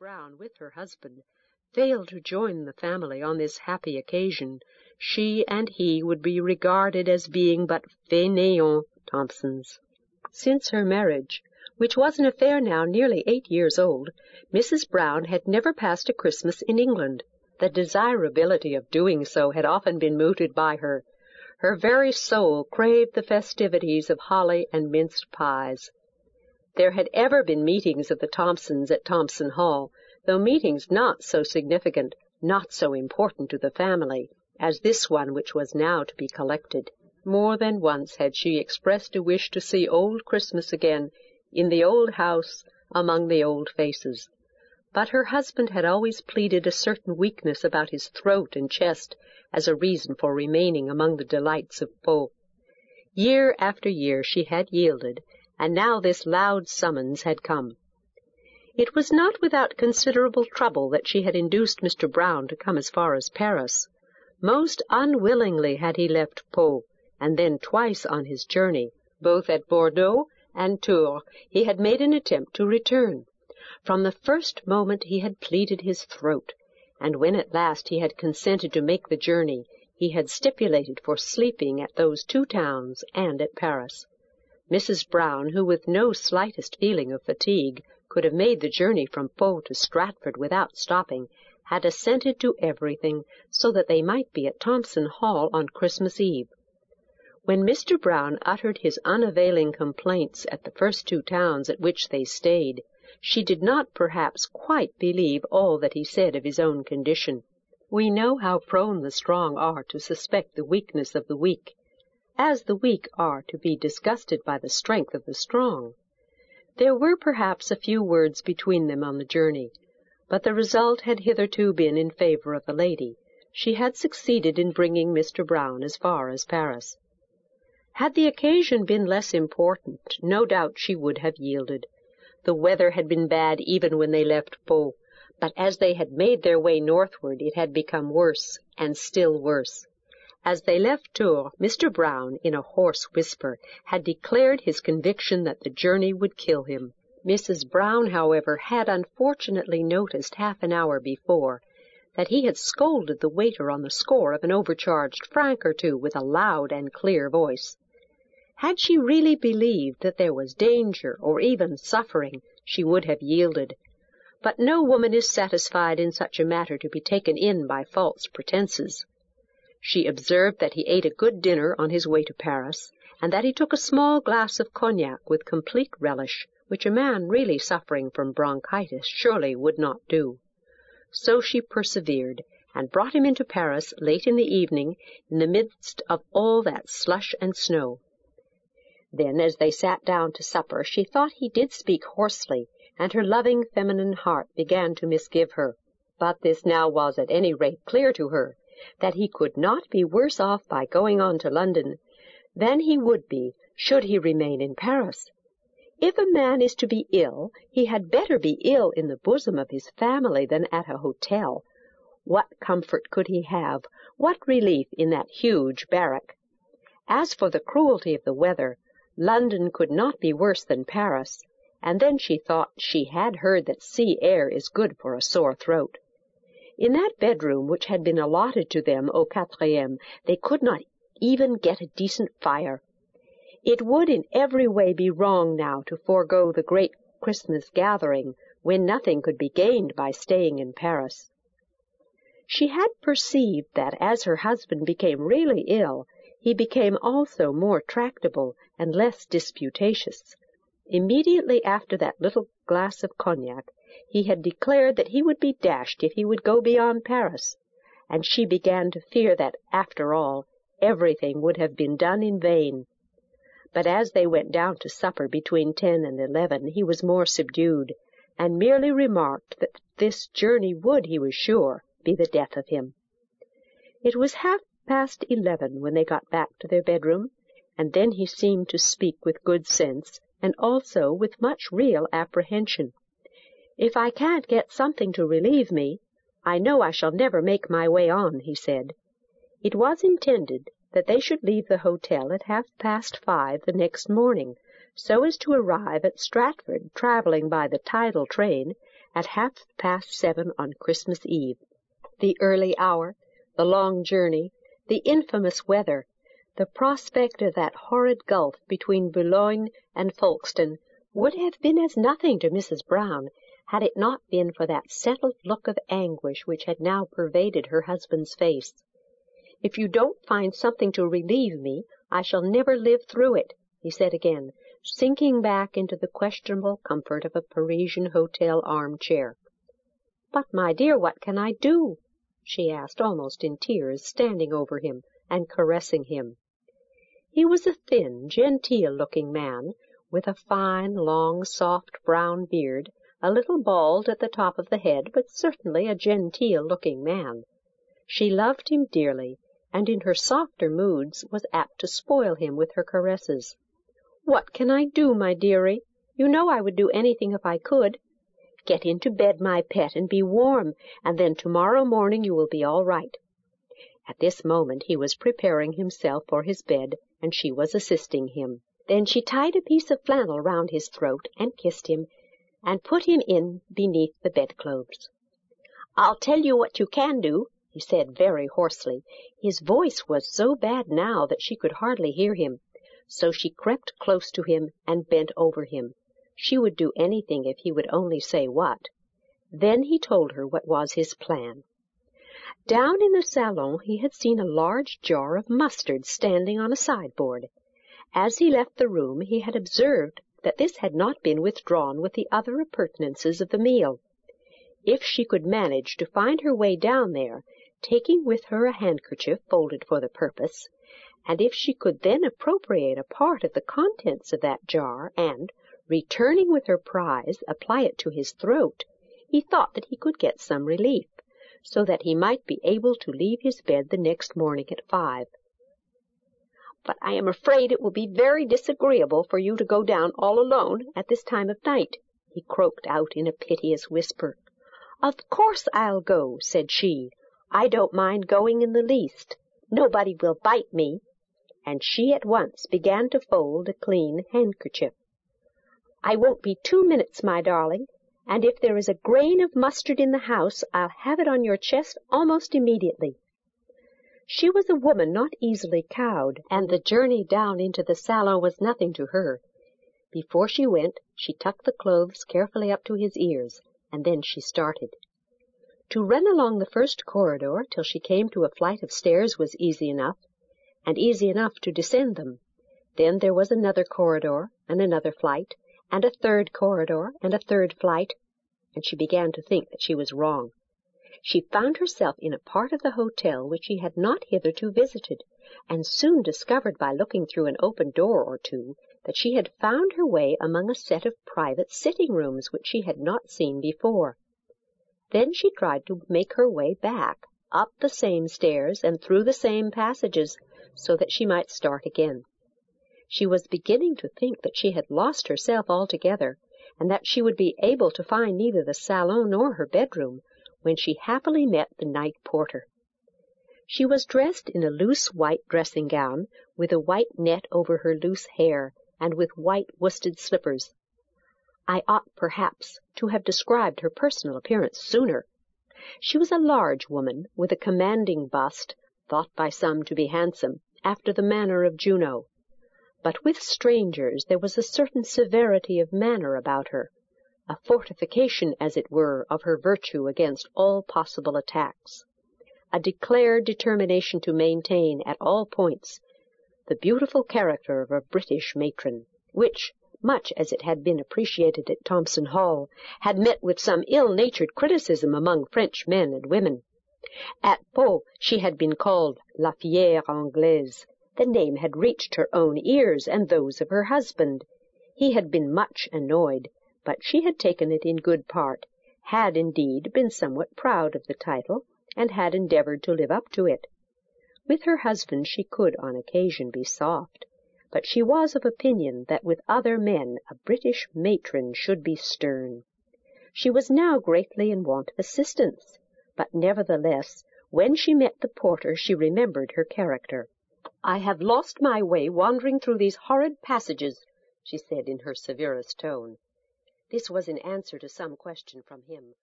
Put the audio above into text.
Brown, with her husband, failed to join the family on this happy occasion, she and he would be regarded as being but fainéants Thompsons. Since her marriage, which was an affair now nearly eight years old, Mrs. Brown had never passed a Christmas in England. The desirability of doing so had often been mooted by her. Her very soul craved the festivities of holly and minced pies. There had ever been meetings of the Thompsons at Thompson Hall, though meetings not so significant, not so important to the family, as this one which was now to be collected. More than once had she expressed a wish to see old Christmas again, in the old house, among the old faces. But her husband had always pleaded a certain weakness about his throat and chest as a reason for remaining among the delights of Pau. Year after year she had yielded, and now this loud summons had come. It was not without considerable trouble that she had induced Mr. Brown to come as far as Paris. Most unwillingly had he left Pau, and then twice on his journey, both at Bordeaux and Tours, he had made an attempt to return. From the first moment he had pleaded his throat, and when at last he had consented to make the journey, he had stipulated for sleeping at those two towns and at Paris. Mrs. Brown, who with no slightest feeling of fatigue could have made the journey from Pau to Stratford without stopping, had assented to everything, so that they might be at Thompson Hall on Christmas Eve. When Mr. Brown uttered his unavailing complaints at the first two towns at which they stayed, she did not perhaps quite believe all that he said of his own condition. We know how prone the strong are to suspect the weakness of the weak, as the weak are to be disgusted by the strength of the strong. There were perhaps a few words between them on the journey, but the result had hitherto been in favor of the lady. She had succeeded in bringing Mr. Brown as far as Paris. Had the occasion been less important, no doubt she would have yielded. The weather had been bad even when they left Pau, but as they had made their way northward it had become worse, and still worse. As they left Tours, Mr. Brown, in a hoarse whisper, had declared his conviction that the journey would kill him. Mrs. Brown, however, had unfortunately noticed half an hour before that he had scolded the waiter on the score of an overcharged franc or two with a loud and clear voice. Had she really believed that there was danger or even suffering, she would have yielded. But no woman is satisfied in such a matter to be taken in by false pretences. She observed that he ate a good dinner on his way to Paris, and that he took a small glass of cognac with complete relish, which a man really suffering from bronchitis surely would not do. So she persevered, and brought him into Paris late in the evening, in the midst of all that slush and snow. Then, as they sat down to supper, she thought he did speak hoarsely, and her loving feminine heart began to misgive her. But this now was at any rate clear to her, that he could not be worse off by going on to London than he would be should he remain in Paris. If a man is to be ill, he had better be ill in the bosom of his family than at a hotel. What comfort could he have, what relief in that huge barrack? As for the cruelty of the weather, London could not be worse than Paris, and then she thought she had heard that sea air is good for a sore throat. In that bedroom which had been allotted to them au quatrième they could not even get a decent fire. It would in every way be wrong now to forego the great Christmas gathering when nothing could be gained by staying in Paris. She had perceived that as her husband became really ill, he became also more tractable and less disputatious. Immediately after that little glass of cognac, he had declared that he would be dashed if he would go beyond Paris, and she began to fear that, after all, everything would have been done in vain. But as they went down to supper between ten and eleven, he was more subdued, and merely remarked that this journey would, he was sure, be the death of him. It was half past eleven when they got back to their bedroom, and then he seemed to speak with good sense, and also with much real apprehension. If I can't get something to relieve me, I know I shall never make my way on, he said. It was intended that they should leave the hotel at half past five the next morning, so as to arrive at Stratford travelling by the tidal train at half past seven on Christmas Eve. The early hour, the long journey, the infamous weather, the prospect of that horrid gulf between Boulogne and Folkestone would have been as nothing to Mrs. Brown had it not been for that settled look of anguish which had now pervaded her husband's face. If you don't find something to relieve me, I shall never live through it, he said again, sinking back into the questionable comfort of a Parisian hotel arm-chair. But, my dear, what can I do? she asked, almost in tears, standing over him and caressing him. He was a thin, genteel-looking man, with a fine, long, soft brown beard, a little bald at the top of the head, but certainly a genteel-looking man. She loved him dearly, and in her softer moods was apt to spoil him with her caresses. What can I do, my dearie? You know I would do anything if I could. Get into bed, my pet, and be warm, and then tomorrow morning you will be all right. At this moment he was preparing himself for his bed, and she was assisting him. Then she tied a piece of flannel round his throat and kissed him, and put him in beneath the bedclothes. I'll tell you what you can do, he said very hoarsely. His voice was so bad now that she could hardly hear him. So she crept close to him and bent over him. She would do anything if he would only say what. Then he told her what was his plan. Down in the salon he had seen a large jar of mustard standing on a sideboard. As he left the room he had observed that this had not been withdrawn with the other appurtenances of the meal. If she could manage to find her way down there taking with her a handkerchief folded for the purpose, and if she could then appropriate a part of the contents of that jar and, returning with her prize, apply it to his throat, he thought that he could get some relief, so that he might be able to leave his bed the next morning at five. But I am afraid it will be very disagreeable for you to go down all alone at this time of night, he croaked out in a piteous whisper. Of course I'll go, said she, I don't mind going in the least. Nobody will bite me. And she at once began to fold a clean handkerchief. I won't be two minutes, my darling, and if there is a grain of mustard in the house, I'll have it on your chest almost immediately. She was a woman not easily cowed, and the journey down into the salon was nothing to her. Before she went, she tucked the clothes carefully up to his ears, and then she started. To run along the first corridor till she came to a flight of stairs was easy enough, and easy enough to descend them. Then there was another corridor, and another flight, and a third corridor, and a third flight, and she began to think that she was wrong. She found herself in a part of the hotel which she had not hitherto visited, and soon discovered by looking through an open door or two that she had found her way among a set of private sitting rooms which she had not seen before. Then she tried to make her way back, up the same stairs and through the same passages, so that she might start again. She was beginning to think that she had lost herself altogether, and that she would be able to find neither the salon nor her bedroom, when she happily met the night porter. She was dressed in a loose white dressing gown, with a white net over her loose hair, and with white worsted slippers. I ought, perhaps, to have described her personal appearance sooner. She was a large woman, with a commanding bust, thought by some to be handsome, after the manner of Juno. But with strangers there was a certain severity of manner about her, a fortification, as it were, of her virtue against all possible attacks, a declared determination to maintain at all points the beautiful character of a British matron, which, much as it had been appreciated at Thompson Hall, had met with some ill-natured criticism among French men and women. At Pau she had been called La Fière Anglaise. The name had reached her own ears and those of her husband. He had been much annoyed, but she had taken it in good part, had, indeed, been somewhat proud of the title, and had endeavored to live up to it. With her husband she could, on occasion, be soft, but she was of opinion that with other men a British matron should be stern. She was now greatly in want of assistance, but nevertheless, when she met the porter she remembered her character. I have lost my way wandering through these horrid passages, she said in her severest tone. This was in answer to some question from him.